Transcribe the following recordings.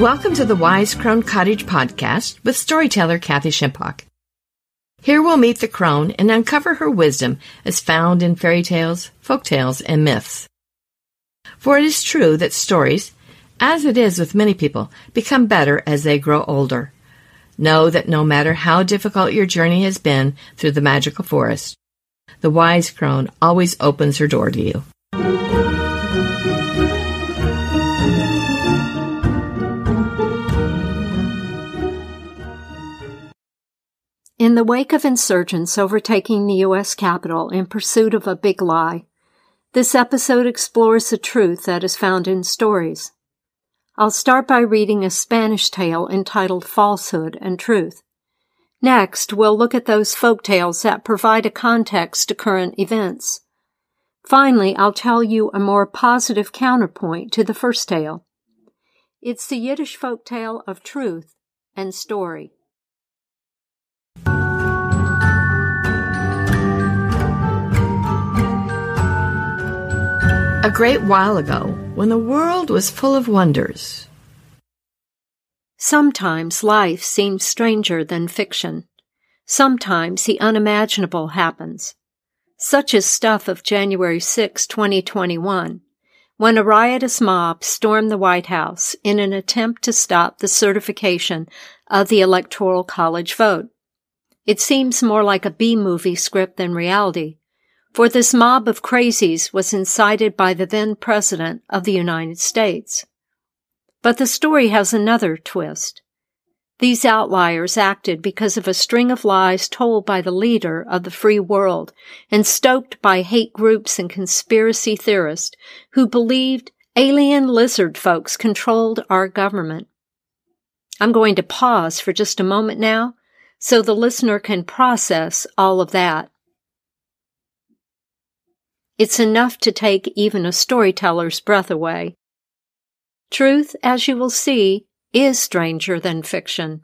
Welcome to the Wise Crone Cottage podcast with storyteller Kathy Shimpock. Here we'll meet the crone and uncover her wisdom as found in fairy tales, folk tales, and myths. For it is true that stories, as it is with many people, become better as they grow older. Know that no matter how difficult your journey has been through the magical forest, the wise crone always opens her door to you. In the wake of insurgents overtaking the U.S. Capitol in pursuit of a big lie, this episode explores the truth that is found in stories. I'll start by reading a Spanish tale entitled Falsehood and Truth. Next, we'll look at those folk tales that provide a context to current events. Finally, I'll tell you a more positive counterpoint to the first tale. It's the Yiddish folk tale of truth and story. A great while ago, when the world was full of wonders. Sometimes life seems stranger than fiction. Sometimes the unimaginable happens. Such is stuff of January 6, 2021, when a riotous mob stormed the White House in an attempt to stop the certification of the Electoral College vote. It seems more like a B movie script than reality, for this mob of crazies was incited by the then President of the United States. But the story has another twist. These outliers acted because of a string of lies told by the leader of the free world and stoked by hate groups and conspiracy theorists who believed alien lizard folks controlled our government. I'm going to pause for just a moment now so the listener can process all of that. It's enough to take even a storyteller's breath away. Truth, as you will see, is stranger than fiction.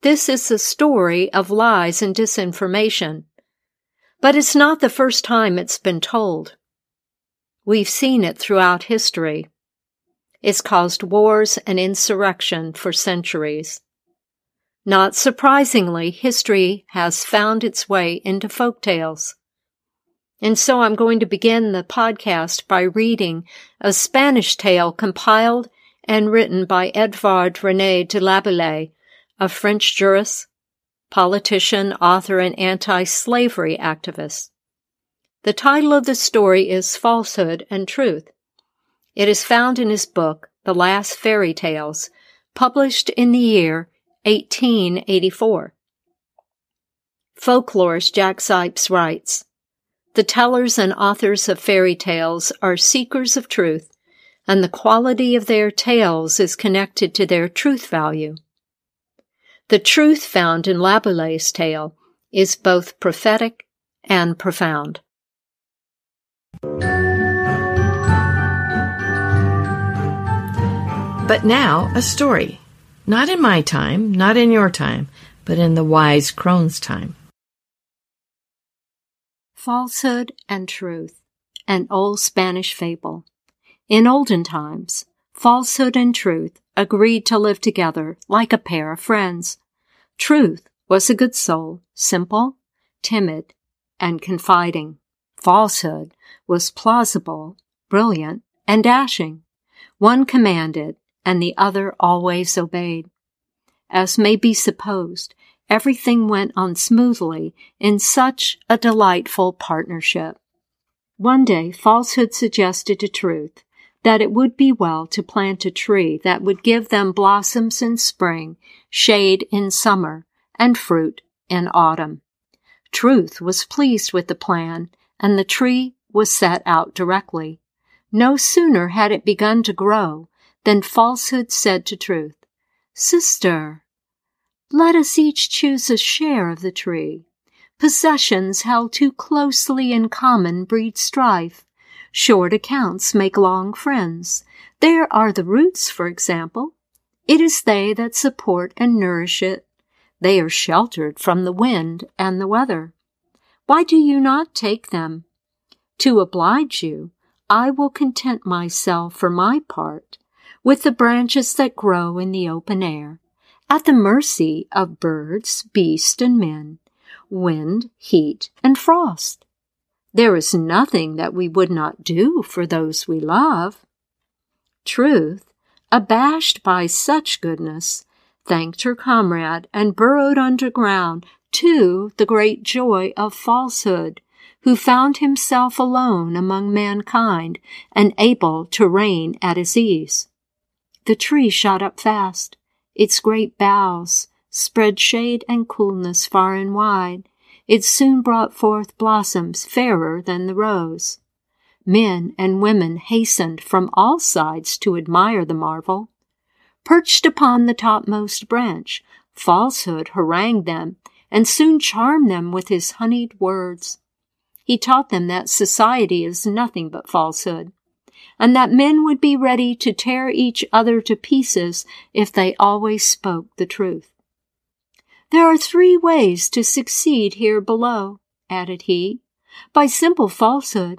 This is the story of lies and disinformation. But it's not the first time it's been told. We've seen it throughout history. It's caused wars and insurrection for centuries. Not surprisingly, history has found its way into folk tales. And so I'm going to begin the podcast by reading a Spanish tale compiled and written by Edvard René de Laboulaye, a French jurist, politician, author, and anti-slavery activist. The title of the story is Falsehood and Truth. It is found in his book, The Last Fairy Tales, published in the year 1884. Folklorist Jack Zipes writes, the tellers and authors of fairy tales are seekers of truth, and the quality of their tales is connected to their truth value. The truth found in Laboulaye's tale is both prophetic and profound. But now, a story. Not in my time, not in your time, but in the wise crone's time. Falsehood and Truth, an old Spanish fable. In olden times, falsehood and truth agreed to live together like a pair of friends. Truth was a good soul, simple, timid, and confiding. Falsehood was plausible, brilliant, and dashing. One commanded, and the other always obeyed. As may be supposed, everything went on smoothly in such a delightful partnership. One day, falsehood suggested to truth that it would be well to plant a tree that would give them blossoms in spring, shade in summer, and fruit in autumn. Truth was pleased with the plan, and the tree was set out directly. No sooner had it begun to grow than falsehood said to truth, Sister, let us each choose a share of the tree. Possessions held too closely in common breed strife. Short accounts make long friends. There are the roots, for example. It is they that support and nourish it. They are sheltered from the wind and the weather. Why do you not take them? To oblige you, I will content myself for my part with the branches that grow in the open air, at the mercy of birds, beasts, and men, wind, heat, and frost. There is nothing that we would not do for those we love. Truth, abashed by such goodness, thanked her comrade and burrowed underground to the great joy of falsehood, who found himself alone among mankind and able to reign at his ease. The tree shot up fast. Its great boughs spread shade and coolness far and wide. It soon brought forth blossoms fairer than the rose. Men and women hastened from all sides to admire the marvel. Perched upon the topmost branch, falsehood harangued them and soon charmed them with his honeyed words. He taught them that society is nothing but falsehood, and that men would be ready to tear each other to pieces if they always spoke the truth. There are three ways to succeed here below, added he, by simple falsehood,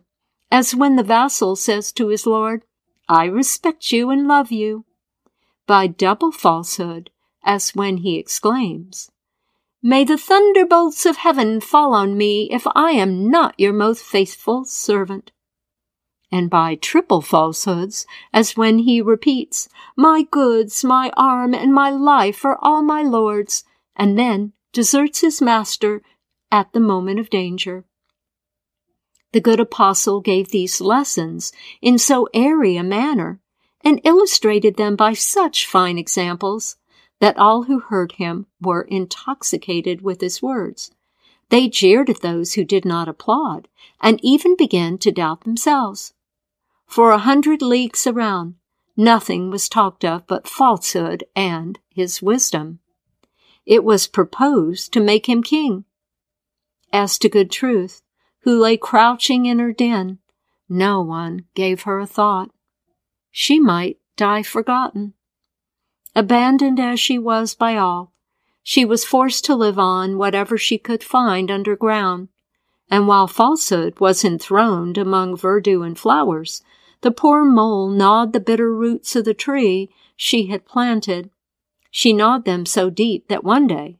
as when the vassal says to his lord, I respect you and love you, by double falsehood, as when he exclaims, May the thunderbolts of heaven fall on me if I am not your most faithful servant. And by triple falsehoods, as when he repeats, My goods, my arm, and my life are all my lord's, and then deserts his master at the moment of danger. The good apostle gave these lessons in so airy a manner, and illustrated them by such fine examples, that all who heard him were intoxicated with his words. They jeered at those who did not applaud, and even began to doubt themselves. For a hundred leagues around, nothing was talked of but falsehood and his wisdom. It was proposed to make him king. As to good truth, who lay crouching in her den, no one gave her a thought. She might die forgotten. Abandoned as she was by all, she was forced to live on whatever she could find underground. And while falsehood was enthroned among verdure and flowers, the poor mole gnawed the bitter roots of the tree she had planted. She gnawed them so deep that one day,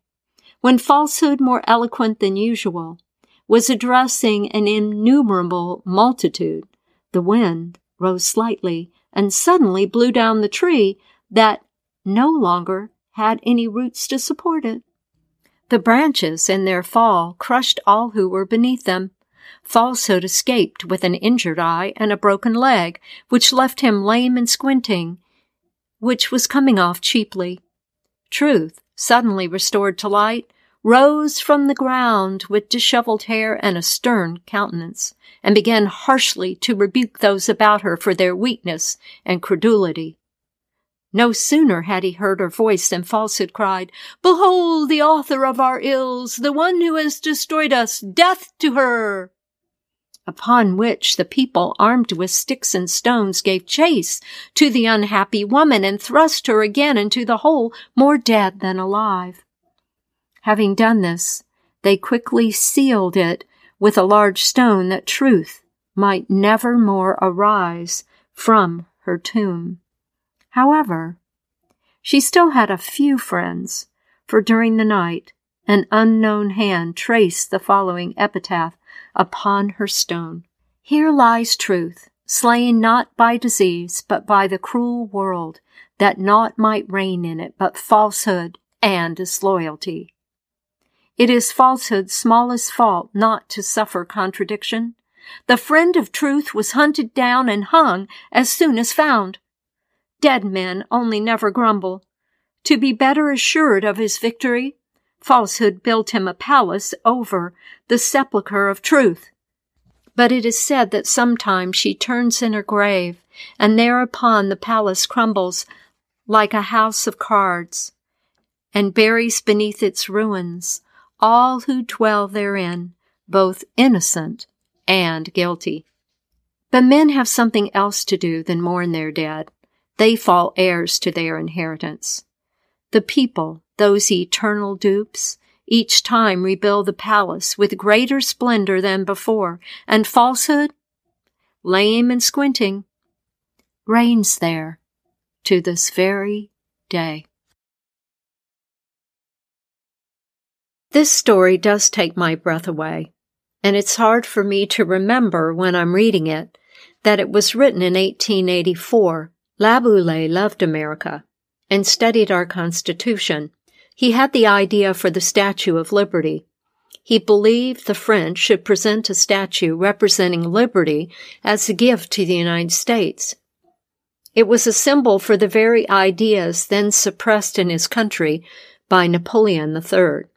when falsehood more eloquent than usual was addressing an innumerable multitude, the wind rose slightly and suddenly blew down the tree that no longer had any roots to support it. The branches in their fall crushed all who were beneath them. Falsehood escaped with an injured eye and a broken leg, which left him lame and squinting, which was coming off cheaply. Truth, suddenly restored to light, rose from the ground with disheveled hair and a stern countenance, and began harshly to rebuke those about her for their weakness and credulity. No sooner had he heard her voice than falsehood cried, Behold the author of our ills, the one who has destroyed us, death to her! Upon which the people, armed with sticks and stones, gave chase to the unhappy woman and thrust her again into the hole, more dead than alive. Having done this, they quickly sealed it with a large stone that truth might never more arise from her tomb. However, she still had a few friends, for during the night an unknown hand traced the following epitaph upon her stone. Here lies truth, slain not by disease, but by the cruel world, that naught might reign in it but falsehood and disloyalty. It is falsehood's smallest fault not to suffer contradiction. The friend of truth was hunted down and hung as soon as found. Dead men only never grumble. To be better assured of his victory, falsehood built him a palace over the sepulchre of truth. But it is said that sometimes she turns in her grave, and thereupon the palace crumbles like a house of cards, and buries beneath its ruins all who dwell therein, both innocent and guilty. But men have something else to do than mourn their dead they fall heirs to their inheritance. The people, those eternal dupes, each time rebuild the palace with greater splendor than before, and falsehood, lame and squinting, reigns there, to this very day. This story does take my breath away, and it's hard for me to remember when I'm reading it that it was written in 1884. Laboulaye loved America and studied our Constitution. He had the idea for the Statue of Liberty. He believed the French should present a statue representing liberty as a gift to the United States. It was a symbol for the very ideas then suppressed in his country by Napoleon III.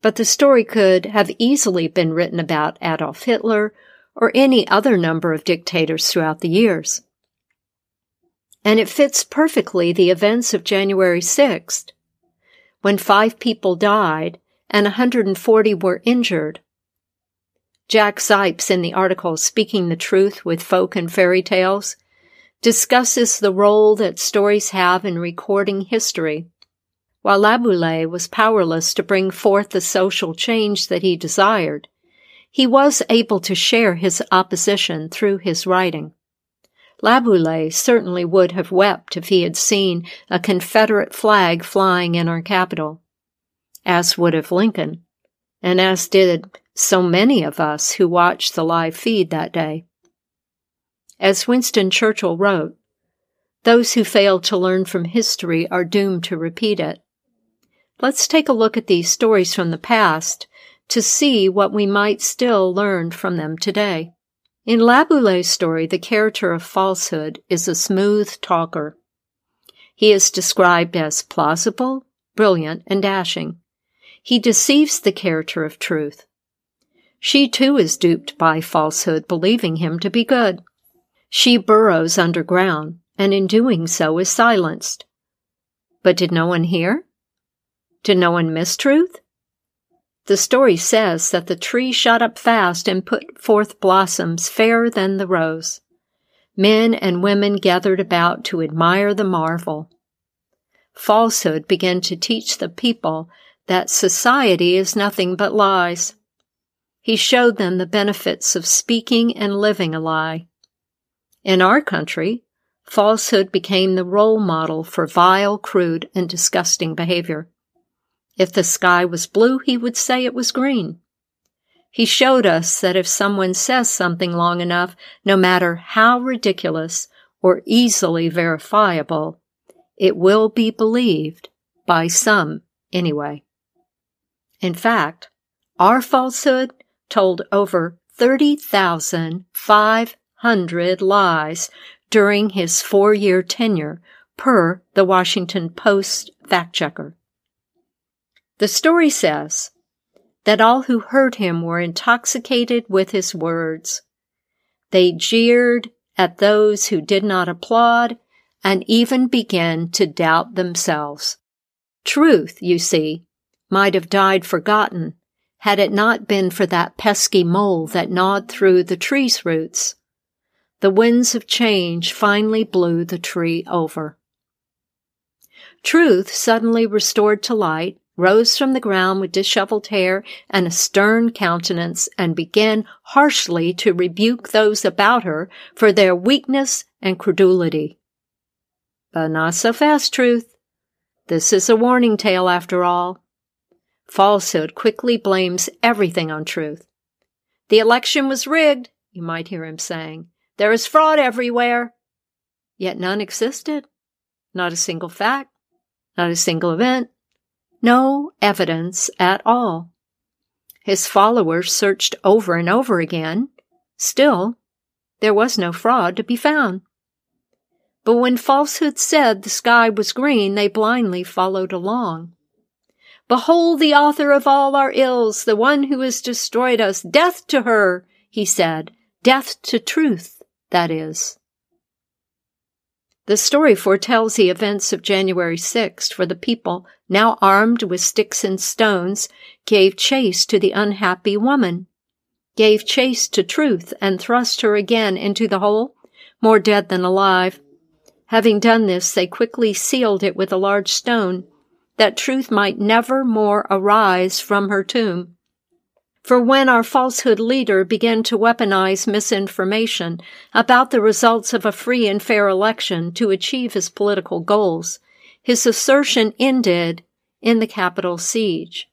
But the story could have easily been written about Adolf Hitler or any other number of dictators throughout the years. And it fits perfectly the events of January 6th, when five people died and 140 were injured. Jack Zipes, in the article Speaking the Truth with Folk and Fairy Tales, discusses the role that stories have in recording history. While Laboulaye was powerless to bring forth the social change that he desired, he was able to share his opposition through his writing. Laboulaye certainly would have wept if he had seen a Confederate flag flying in our capital, as would have Lincoln, and as did so many of us who watched the live feed that day. As Winston Churchill wrote, those who fail to learn from history are doomed to repeat it. Let's take a look at these stories from the past to see what we might still learn from them today. In Laboulaye's story, the character of falsehood is a smooth talker. He is described as plausible, brilliant, and dashing. He deceives the character of truth. She too is duped by falsehood, believing him to be good. She burrows underground, and in doing so is silenced. But did no one hear? Did no one miss truth? The story says that the tree shot up fast and put forth blossoms fairer than the rose. Men and women gathered about to admire the marvel. Falsehood began to teach the people that society is nothing but lies. He showed them the benefits of speaking and living a lie. In our country, falsehood became the role model for vile, crude, and disgusting behavior. If the sky was blue, he would say it was green. He showed us that if someone says something long enough, no matter how ridiculous or easily verifiable, it will be believed by some anyway. In fact, our falsehood told over 30,500 lies during his four year tenure, per the Washington Post fact checker. The story says that all who heard him were intoxicated with his words. They jeered at those who did not applaud and even began to doubt themselves. Truth, you see, might have died forgotten had it not been for that pesky mole that gnawed through the tree's roots. The winds of change finally blew the tree over. Truth suddenly restored to light rose from the ground with disheveled hair and a stern countenance, and began harshly to rebuke those about her for their weakness and credulity. But not so fast, Truth. This is a warning tale after all. Falsehood quickly blames everything on truth. The election was rigged, you might hear him saying. There is fraud everywhere. Yet none existed. Not a single fact. Not a single event no evidence at all. His followers searched over and over again. Still, there was no fraud to be found. But when falsehood said the sky was green, they blindly followed along. Behold the author of all our ills, the one who has destroyed us. Death to her, he said. Death to truth, that is. The story foretells the events of January 6th, for the people, now armed with sticks and stones, gave chase to the unhappy woman, gave chase to truth, and thrust her again into the hole, more dead than alive. Having done this, they quickly sealed it with a large stone, that truth might never more arise from her tomb. For when our falsehood leader began to weaponize misinformation about the results of a free and fair election to achieve his political goals, his assertion ended in the Capitol siege.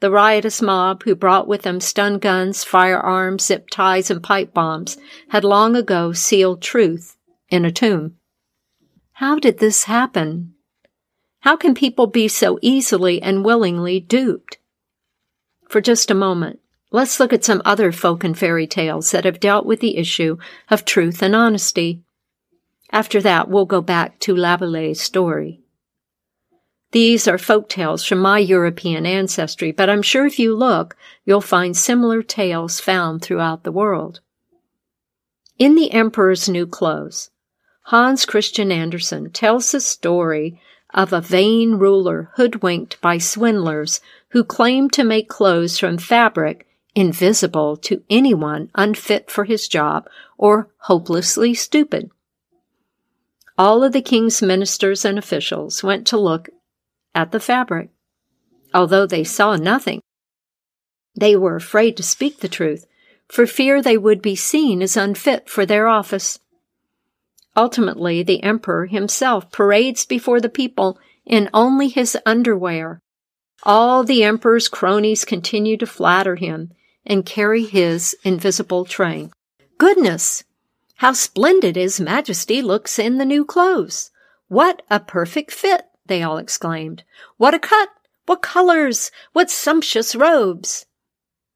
The riotous mob, who brought with them stun guns, firearms, zip ties, and pipe bombs, had long ago sealed truth in a tomb. How did this happen? How can people be so easily and willingly duped? For just a moment, let's look at some other folk and fairy tales that have dealt with the issue of truth and honesty. After that, we'll go back to Laboulaye's story. These are folk tales from my European ancestry, but I'm sure if you look, you'll find similar tales found throughout the world. In The Emperor's New Clothes, Hans Christian Andersen tells the story of a vain ruler hoodwinked by swindlers who claimed to make clothes from fabric invisible to anyone unfit for his job or hopelessly stupid. All of the king's ministers and officials went to look at the fabric. Although they saw nothing, they were afraid to speak the truth, for fear they would be seen as unfit for their office. Ultimately, the emperor himself parades before the people in only his underwear. All the emperor's cronies continue to flatter him and carry his invisible train. Goodness! How splendid His Majesty looks in the new clothes! What a perfect fit! they all exclaimed. What a cut! What colors! What sumptuous robes!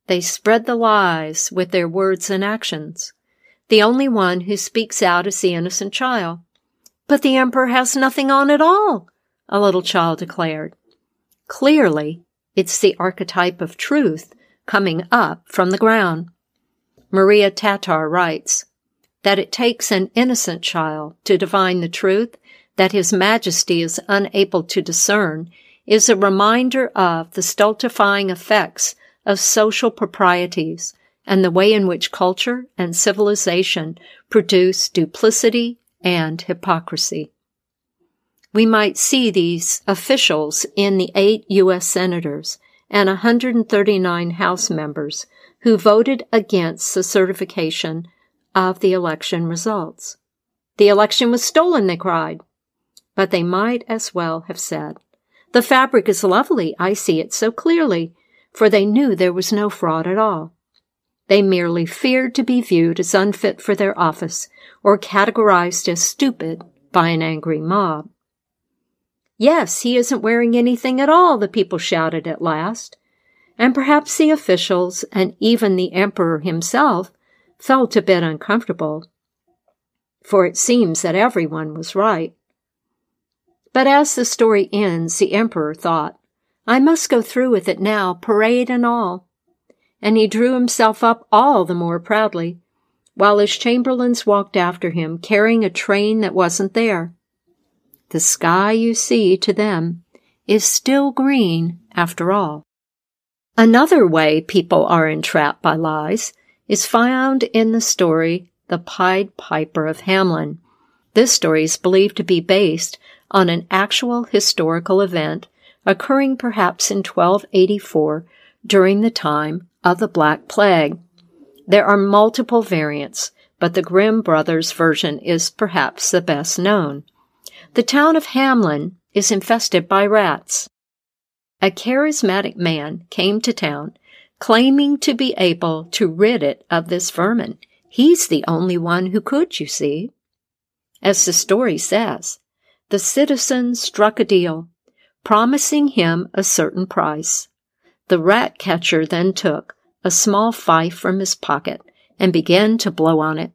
They spread the lies with their words and actions. The only one who speaks out is the innocent child. But the emperor has nothing on at all, a little child declared. Clearly, it's the archetype of truth coming up from the ground. Maria Tatar writes that it takes an innocent child to divine the truth that His Majesty is unable to discern is a reminder of the stultifying effects of social proprieties and the way in which culture and civilization produce duplicity and hypocrisy. We might see these officials in the eight U.S. senators and 139 House members who voted against the certification of the election results. The election was stolen, they cried but they might as well have said, The fabric is lovely, I see it so clearly, for they knew there was no fraud at all. They merely feared to be viewed as unfit for their office or categorized as stupid by an angry mob. Yes, he isn't wearing anything at all, the people shouted at last. And perhaps the officials and even the emperor himself felt a bit uncomfortable, for it seems that everyone was right. But as the story ends, the emperor thought, I must go through with it now, parade and all. And he drew himself up all the more proudly, while his chamberlains walked after him, carrying a train that wasn't there. The sky you see to them is still green after all. Another way people are entrapped by lies is found in the story The Pied Piper of Hamelin. This story is believed to be based on an actual historical event occurring perhaps in 1284 during the time of the Black Plague. There are multiple variants, but the Grimm brothers version is perhaps the best known. The town of Hamelin is infested by rats. A charismatic man came to town claiming to be able to rid it of this vermin. He's the only one who could, you see. As the story says, the citizen struck a deal, promising him a certain price. The rat catcher then took a small fife from his pocket and began to blow on it.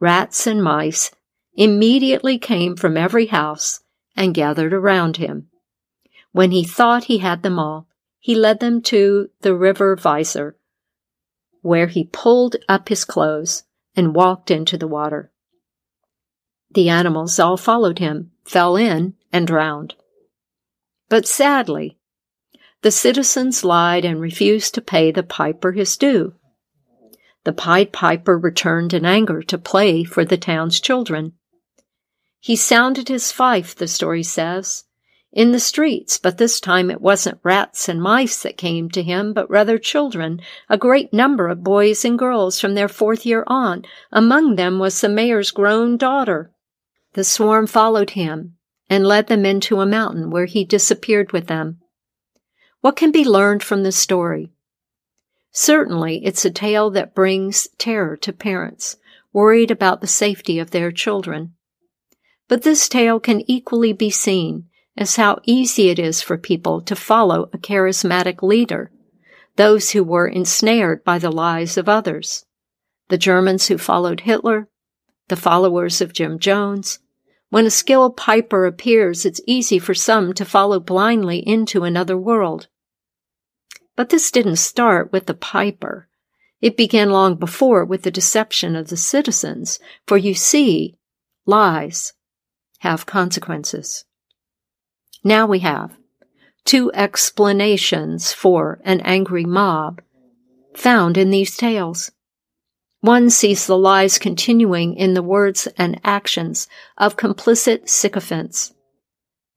Rats and mice immediately came from every house and gathered around him. When he thought he had them all, he led them to the river Weser, where he pulled up his clothes and walked into the water. The animals all followed him, fell in, and drowned. But sadly, the citizens lied and refused to pay the piper his due. The Pied Piper returned in anger to play for the town's children. He sounded his fife, the story says, in the streets, but this time it wasn't rats and mice that came to him, but rather children, a great number of boys and girls from their fourth year on. Among them was the mayor's grown daughter. The swarm followed him and led them into a mountain where he disappeared with them. What can be learned from this story? Certainly, it's a tale that brings terror to parents, worried about the safety of their children. But this tale can equally be seen as how easy it is for people to follow a charismatic leader, those who were ensnared by the lies of others, the Germans who followed Hitler, the followers of Jim Jones. When a skilled piper appears, it's easy for some to follow blindly into another world. But this didn't start with the piper. It began long before with the deception of the citizens, for you see, lies have consequences. Now we have two explanations for an angry mob found in these tales. One sees the lies continuing in the words and actions of complicit sycophants.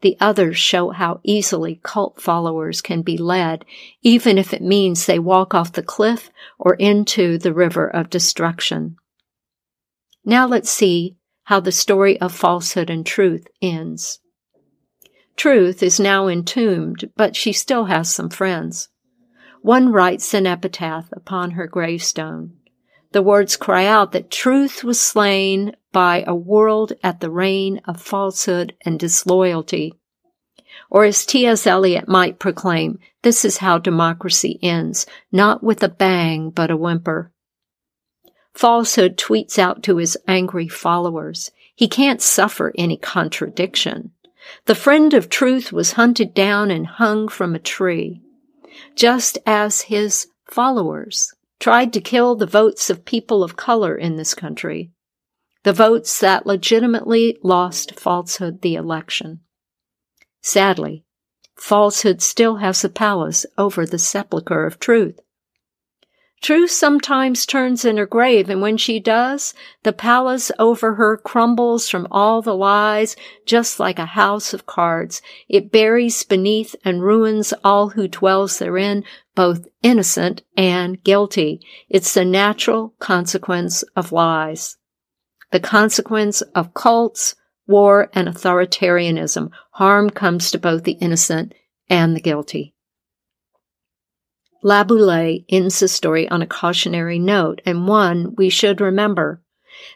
The others show how easily cult followers can be led, even if it means they walk off the cliff or into the river of destruction. Now let's see how the story of falsehood and truth ends. Truth is now entombed, but she still has some friends. One writes an epitaph upon her gravestone. The words cry out that truth was slain by a world at the reign of falsehood and disloyalty. Or as T.S. Eliot might proclaim, this is how democracy ends, not with a bang, but a whimper. Falsehood tweets out to his angry followers. He can't suffer any contradiction. The friend of truth was hunted down and hung from a tree, just as his followers tried to kill the votes of people of color in this country, the votes that legitimately lost falsehood the election. Sadly, falsehood still has the palace over the sepulchre of truth. Truth sometimes turns in her grave, and when she does, the palace over her crumbles from all the lies, just like a house of cards. It buries beneath and ruins all who dwells therein, both innocent and guilty. It's the natural consequence of lies. The consequence of cults, war, and authoritarianism. Harm comes to both the innocent and the guilty. Laboulaye ends the story on a cautionary note, and one we should remember.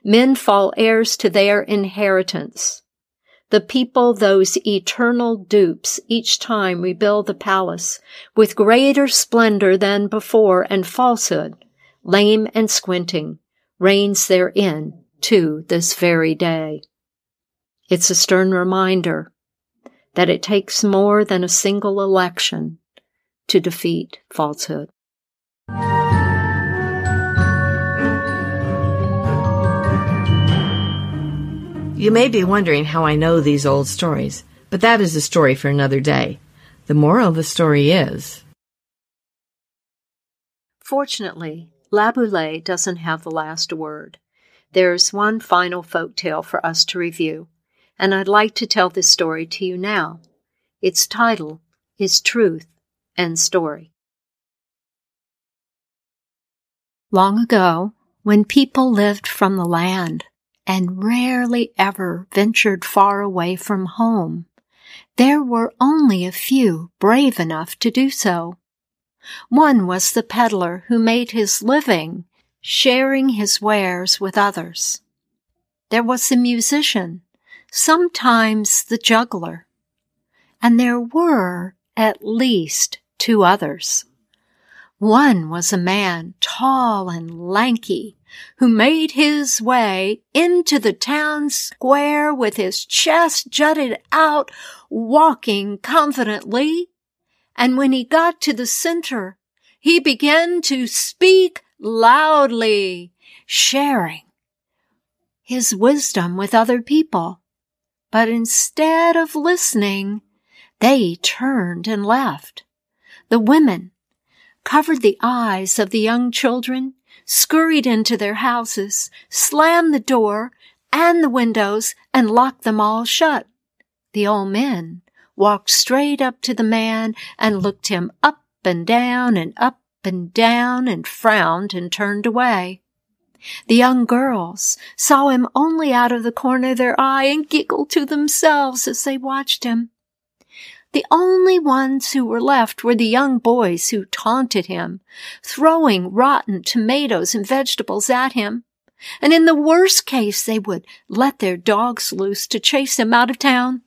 Men fall heirs to their inheritance. The people, those eternal dupes, each time rebuild the palace with greater splendor than before, and falsehood, lame and squinting, reigns therein to this very day. It's a stern reminder that it takes more than a single election to defeat falsehood. You may be wondering how I know these old stories, but that is a story for another day. The moral of the story is Fortunately, Laboulaye doesn't have the last word. There's one final folk tale for us to review, and I'd like to tell this story to you now. Its title is Truth and story. Long ago, when people lived from the land and rarely ever ventured far away from home, there were only a few brave enough to do so. One was the peddler who made his living sharing his wares with others. There was the musician, sometimes the juggler, and there were at least two others. One was a man, tall and lanky, who made his way into the town square with his chest jutted out, walking confidently. And when he got to the center, he began to speak loudly, sharing his wisdom with other people. But instead of listening, they turned and left. The women covered the eyes of the young children, scurried into their houses, slammed the door and the windows, and locked them all shut. The old men walked straight up to the man and looked him up and down and up and down and frowned and turned away. The young girls saw him only out of the corner of their eye and giggled to themselves as they watched him. The only ones who were left were the young boys who taunted him, throwing rotten tomatoes and vegetables at him. And in the worst case, they would let their dogs loose to chase him out of town.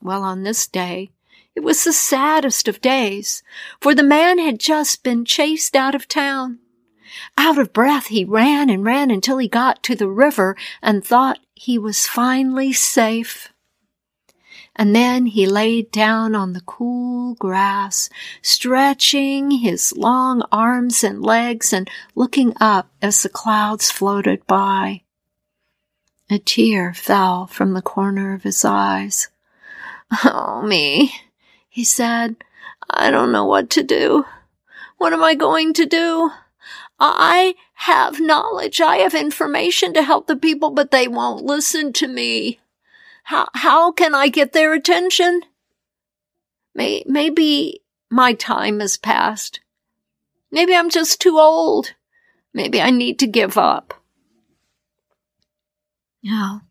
Well, on this day, it was the saddest of days, for the man had just been chased out of town. Out of breath, he ran and ran until he got to the river and thought he was finally safe and then he laid down on the cool grass, stretching his long arms and legs and looking up as the clouds floated by. A tear fell from the corner of his eyes. Oh, me, he said. I don't know what to do. What am I going to do? I have knowledge. I have information to help the people, but they won't listen to me. How, how can I get their attention? May, maybe my time has passed. Maybe I'm just too old. Maybe I need to give up. No.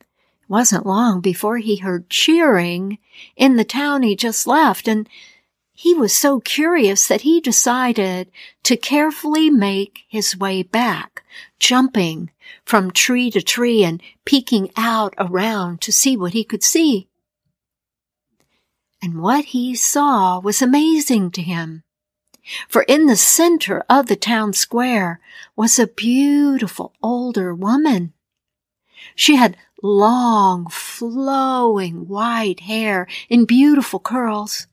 It wasn't long before he heard cheering in the town he just left, and he was so curious that he decided to carefully make his way back, jumping from tree to tree and peeking out around to see what he could see. And what he saw was amazing to him. For in the center of the town square was a beautiful older woman. She had long, flowing white hair in beautiful curls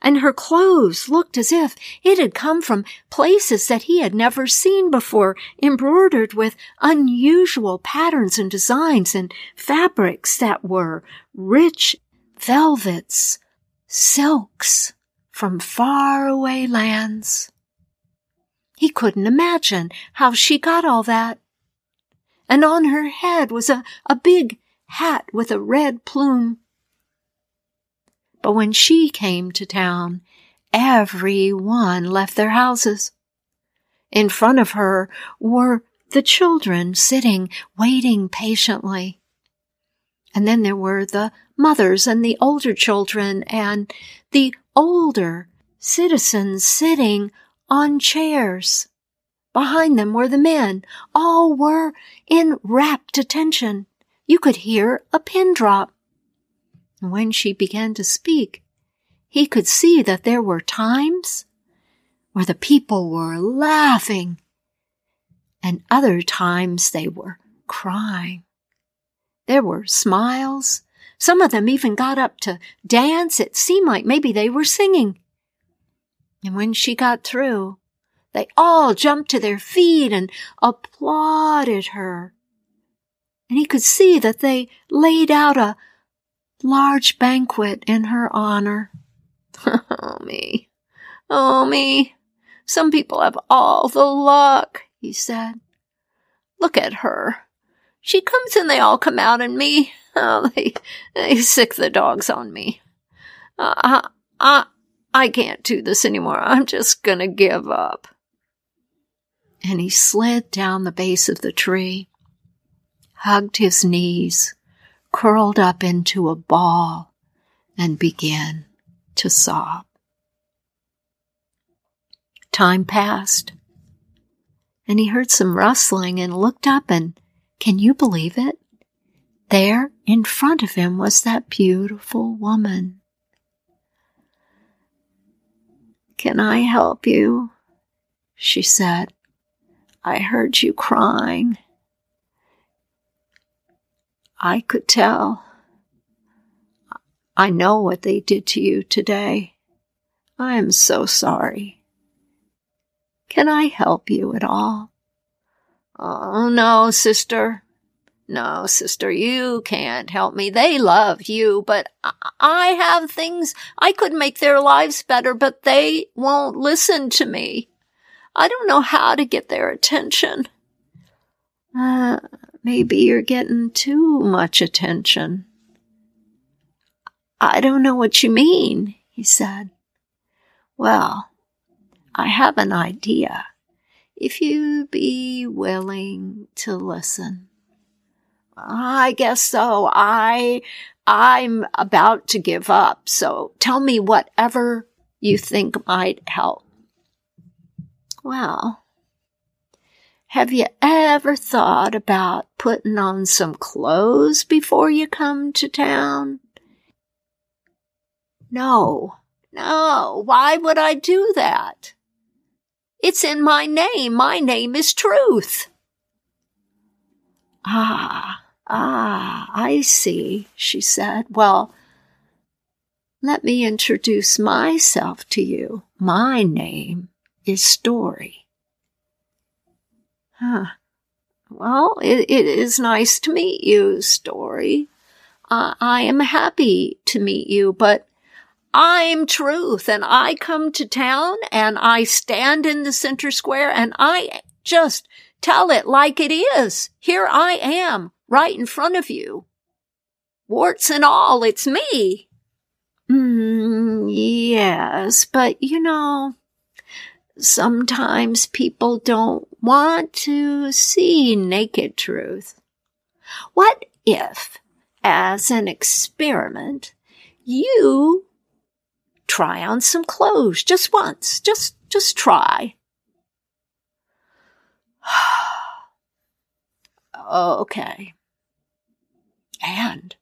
and her clothes looked as if it had come from places that he had never seen before, embroidered with unusual patterns and designs and fabrics that were rich velvets, silks from faraway lands. He couldn't imagine how she got all that. And on her head was a, a big hat with a red plume but when she came to town, everyone left their houses. In front of her were the children sitting, waiting patiently. And then there were the mothers and the older children and the older citizens sitting on chairs. Behind them were the men. All were in rapt attention. You could hear a pin drop. When she began to speak, he could see that there were times where the people were laughing and other times they were crying. There were smiles. Some of them even got up to dance. It seemed like maybe they were singing. And when she got through, they all jumped to their feet and applauded her. And he could see that they laid out a large banquet in her honor. oh, me. Oh, me. Some people have all the luck, he said. Look at her. She comes and they all come out and me. Oh, they, they sic the dogs on me. Uh, I, I can't do this anymore. I'm just gonna give up. And he slid down the base of the tree, hugged his knees, curled up into a ball and began to sob. Time passed, and he heard some rustling and looked up, and can you believe it? There in front of him was that beautiful woman. Can I help you? She said. I heard you crying. I could tell. I know what they did to you today. I am so sorry. Can I help you at all? Oh, no, sister. No, sister, you can't help me. They love you, but I have things I could make their lives better, but they won't listen to me. I don't know how to get their attention. Uh, maybe you're getting too much attention. I don't know what you mean, he said. Well, I have an idea. If you be willing to listen. I guess so. I, I'm about to give up. So tell me whatever you think might help. Well, have you ever thought about putting on some clothes before you come to town? No, no. Why would I do that? It's in my name. My name is Truth. Ah, ah, I see, she said. Well, let me introduce myself to you. My name is Story. Huh. Well, it, it is nice to meet you, Story. Uh, I am happy to meet you, but I'm truth and I come to town and I stand in the center square and I just tell it like it is. Here I am right in front of you. Warts and all, it's me. Mm, yes, but you know, sometimes people don't want to see naked truth. What if, as an experiment, you try on some clothes just once. Just, just try. okay. And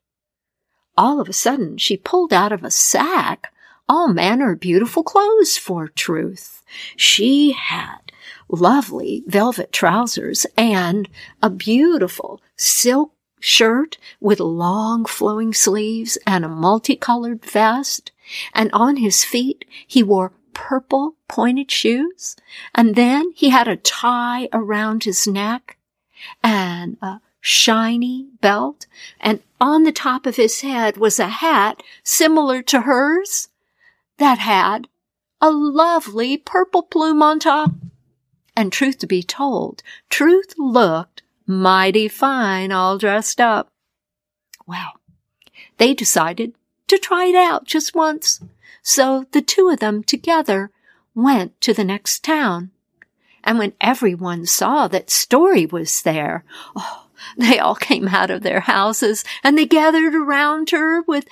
all of a sudden she pulled out of a sack all manner of beautiful clothes for Truth. She had lovely velvet trousers and a beautiful silk shirt with long flowing sleeves and a multicolored vest. And on his feet he wore purple pointed shoes, and then he had a tie around his neck and a shiny belt, and on the top of his head was a hat similar to hers that had a lovely purple plume on top. And truth to be told, Truth looked mighty fine all dressed up. Well, they decided to try it out just once. So the two of them together went to the next town. And when everyone saw that Story was there, oh, they all came out of their houses and they gathered around her with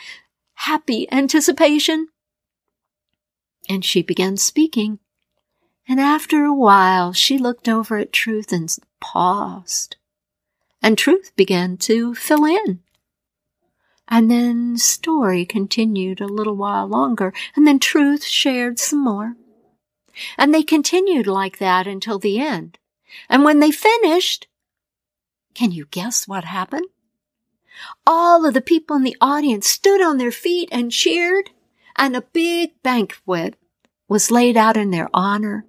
happy anticipation. And she began speaking. And after a while, she looked over at Truth and paused. And Truth began to fill in. And then story continued a little while longer, and then truth shared some more. And they continued like that until the end. And when they finished, can you guess what happened? All of the people in the audience stood on their feet and cheered, and a big banquet was laid out in their honor,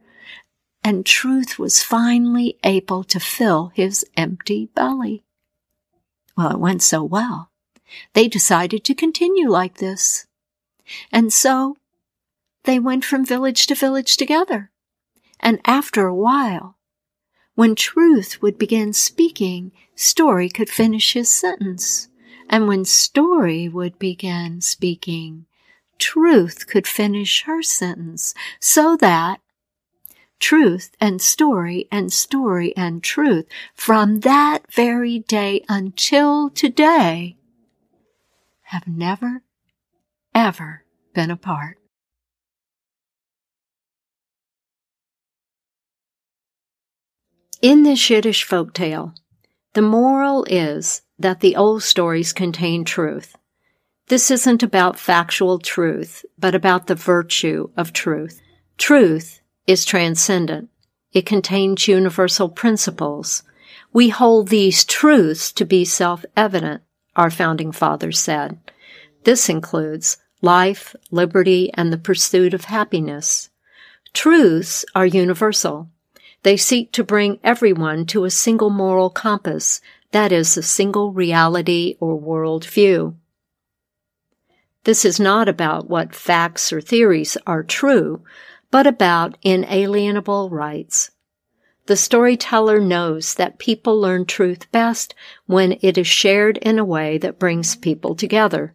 and Truth was finally able to fill his empty belly. Well, it went so well they decided to continue like this. And so they went from village to village together. And after a while, when truth would begin speaking, Story could finish his sentence. And when Story would begin speaking, truth could finish her sentence so that truth and story and story and truth from that very day until today have never, ever been apart. In this Yiddish folk tale, the moral is that the old stories contain truth. This isn't about factual truth, but about the virtue of truth. Truth is transcendent. It contains universal principles. We hold these truths to be self-evident our founding fathers said. This includes life, liberty, and the pursuit of happiness. Truths are universal. They seek to bring everyone to a single moral compass, that is, a single reality or world view. This is not about what facts or theories are true, but about inalienable rights. The storyteller knows that people learn truth best when it is shared in a way that brings people together.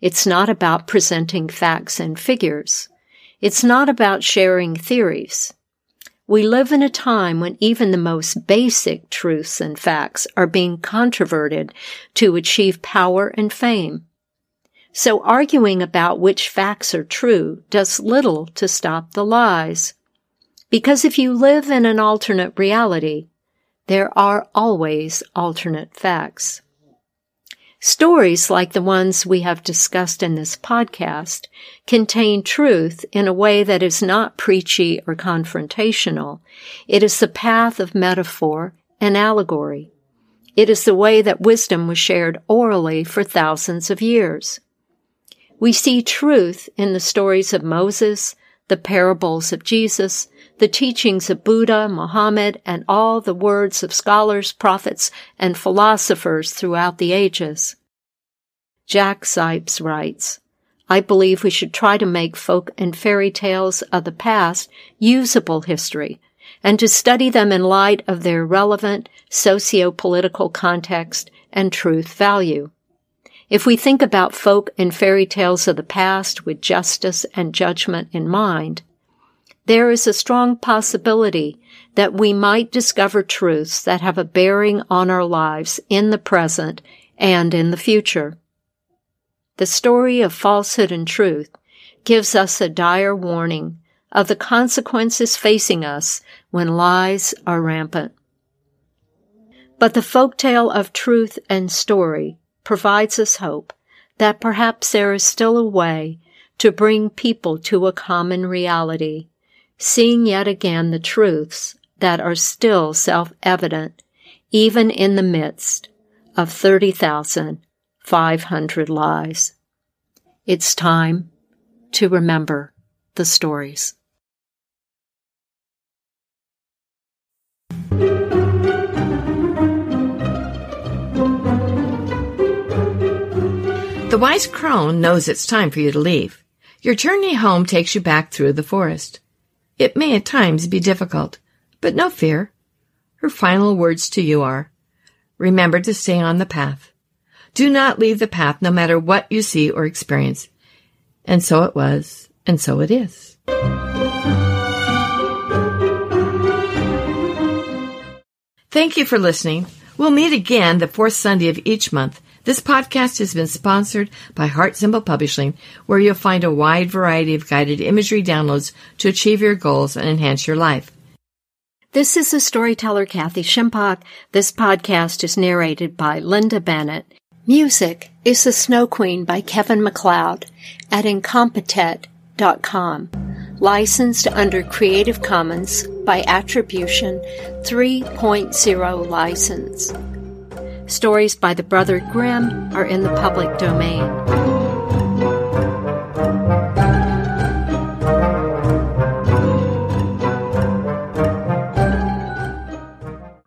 It's not about presenting facts and figures. It's not about sharing theories. We live in a time when even the most basic truths and facts are being controverted to achieve power and fame. So arguing about which facts are true does little to stop the lies. Because if you live in an alternate reality, there are always alternate facts. Stories like the ones we have discussed in this podcast contain truth in a way that is not preachy or confrontational. It is the path of metaphor and allegory. It is the way that wisdom was shared orally for thousands of years. We see truth in the stories of Moses, the parables of Jesus, the teachings of Buddha, Muhammad, and all the words of scholars, prophets, and philosophers throughout the ages. Jack Zipes writes, I believe we should try to make folk and fairy tales of the past usable history and to study them in light of their relevant socio-political context and truth value. If we think about folk and fairy tales of the past with justice and judgment in mind, there is a strong possibility that we might discover truths that have a bearing on our lives in the present and in the future. The story of falsehood and truth gives us a dire warning of the consequences facing us when lies are rampant. But the folktale of truth and story provides us hope that perhaps there is still a way to bring people to a common reality seeing yet again the truths that are still self-evident even in the midst of 30,500 lies. It's time to remember the stories. The wise crone knows it's time for you to leave. Your journey home takes you back through the forest. It may at times be difficult, but no fear. Her final words to you are, remember to stay on the path. Do not leave the path no matter what you see or experience. And so it was, and so it is. Thank you for listening. We'll meet again the fourth Sunday of each month this podcast has been sponsored by Heart Symbol Publishing, where you'll find a wide variety of guided imagery downloads to achieve your goals and enhance your life. This is the storyteller Kathy Shimpock. This podcast is narrated by Linda Bennett. Music is The Snow Queen by Kevin MacLeod at incompetech.com. Licensed under Creative Commons by Attribution 3.0 license. Stories by the Brother Grimm are in the public domain.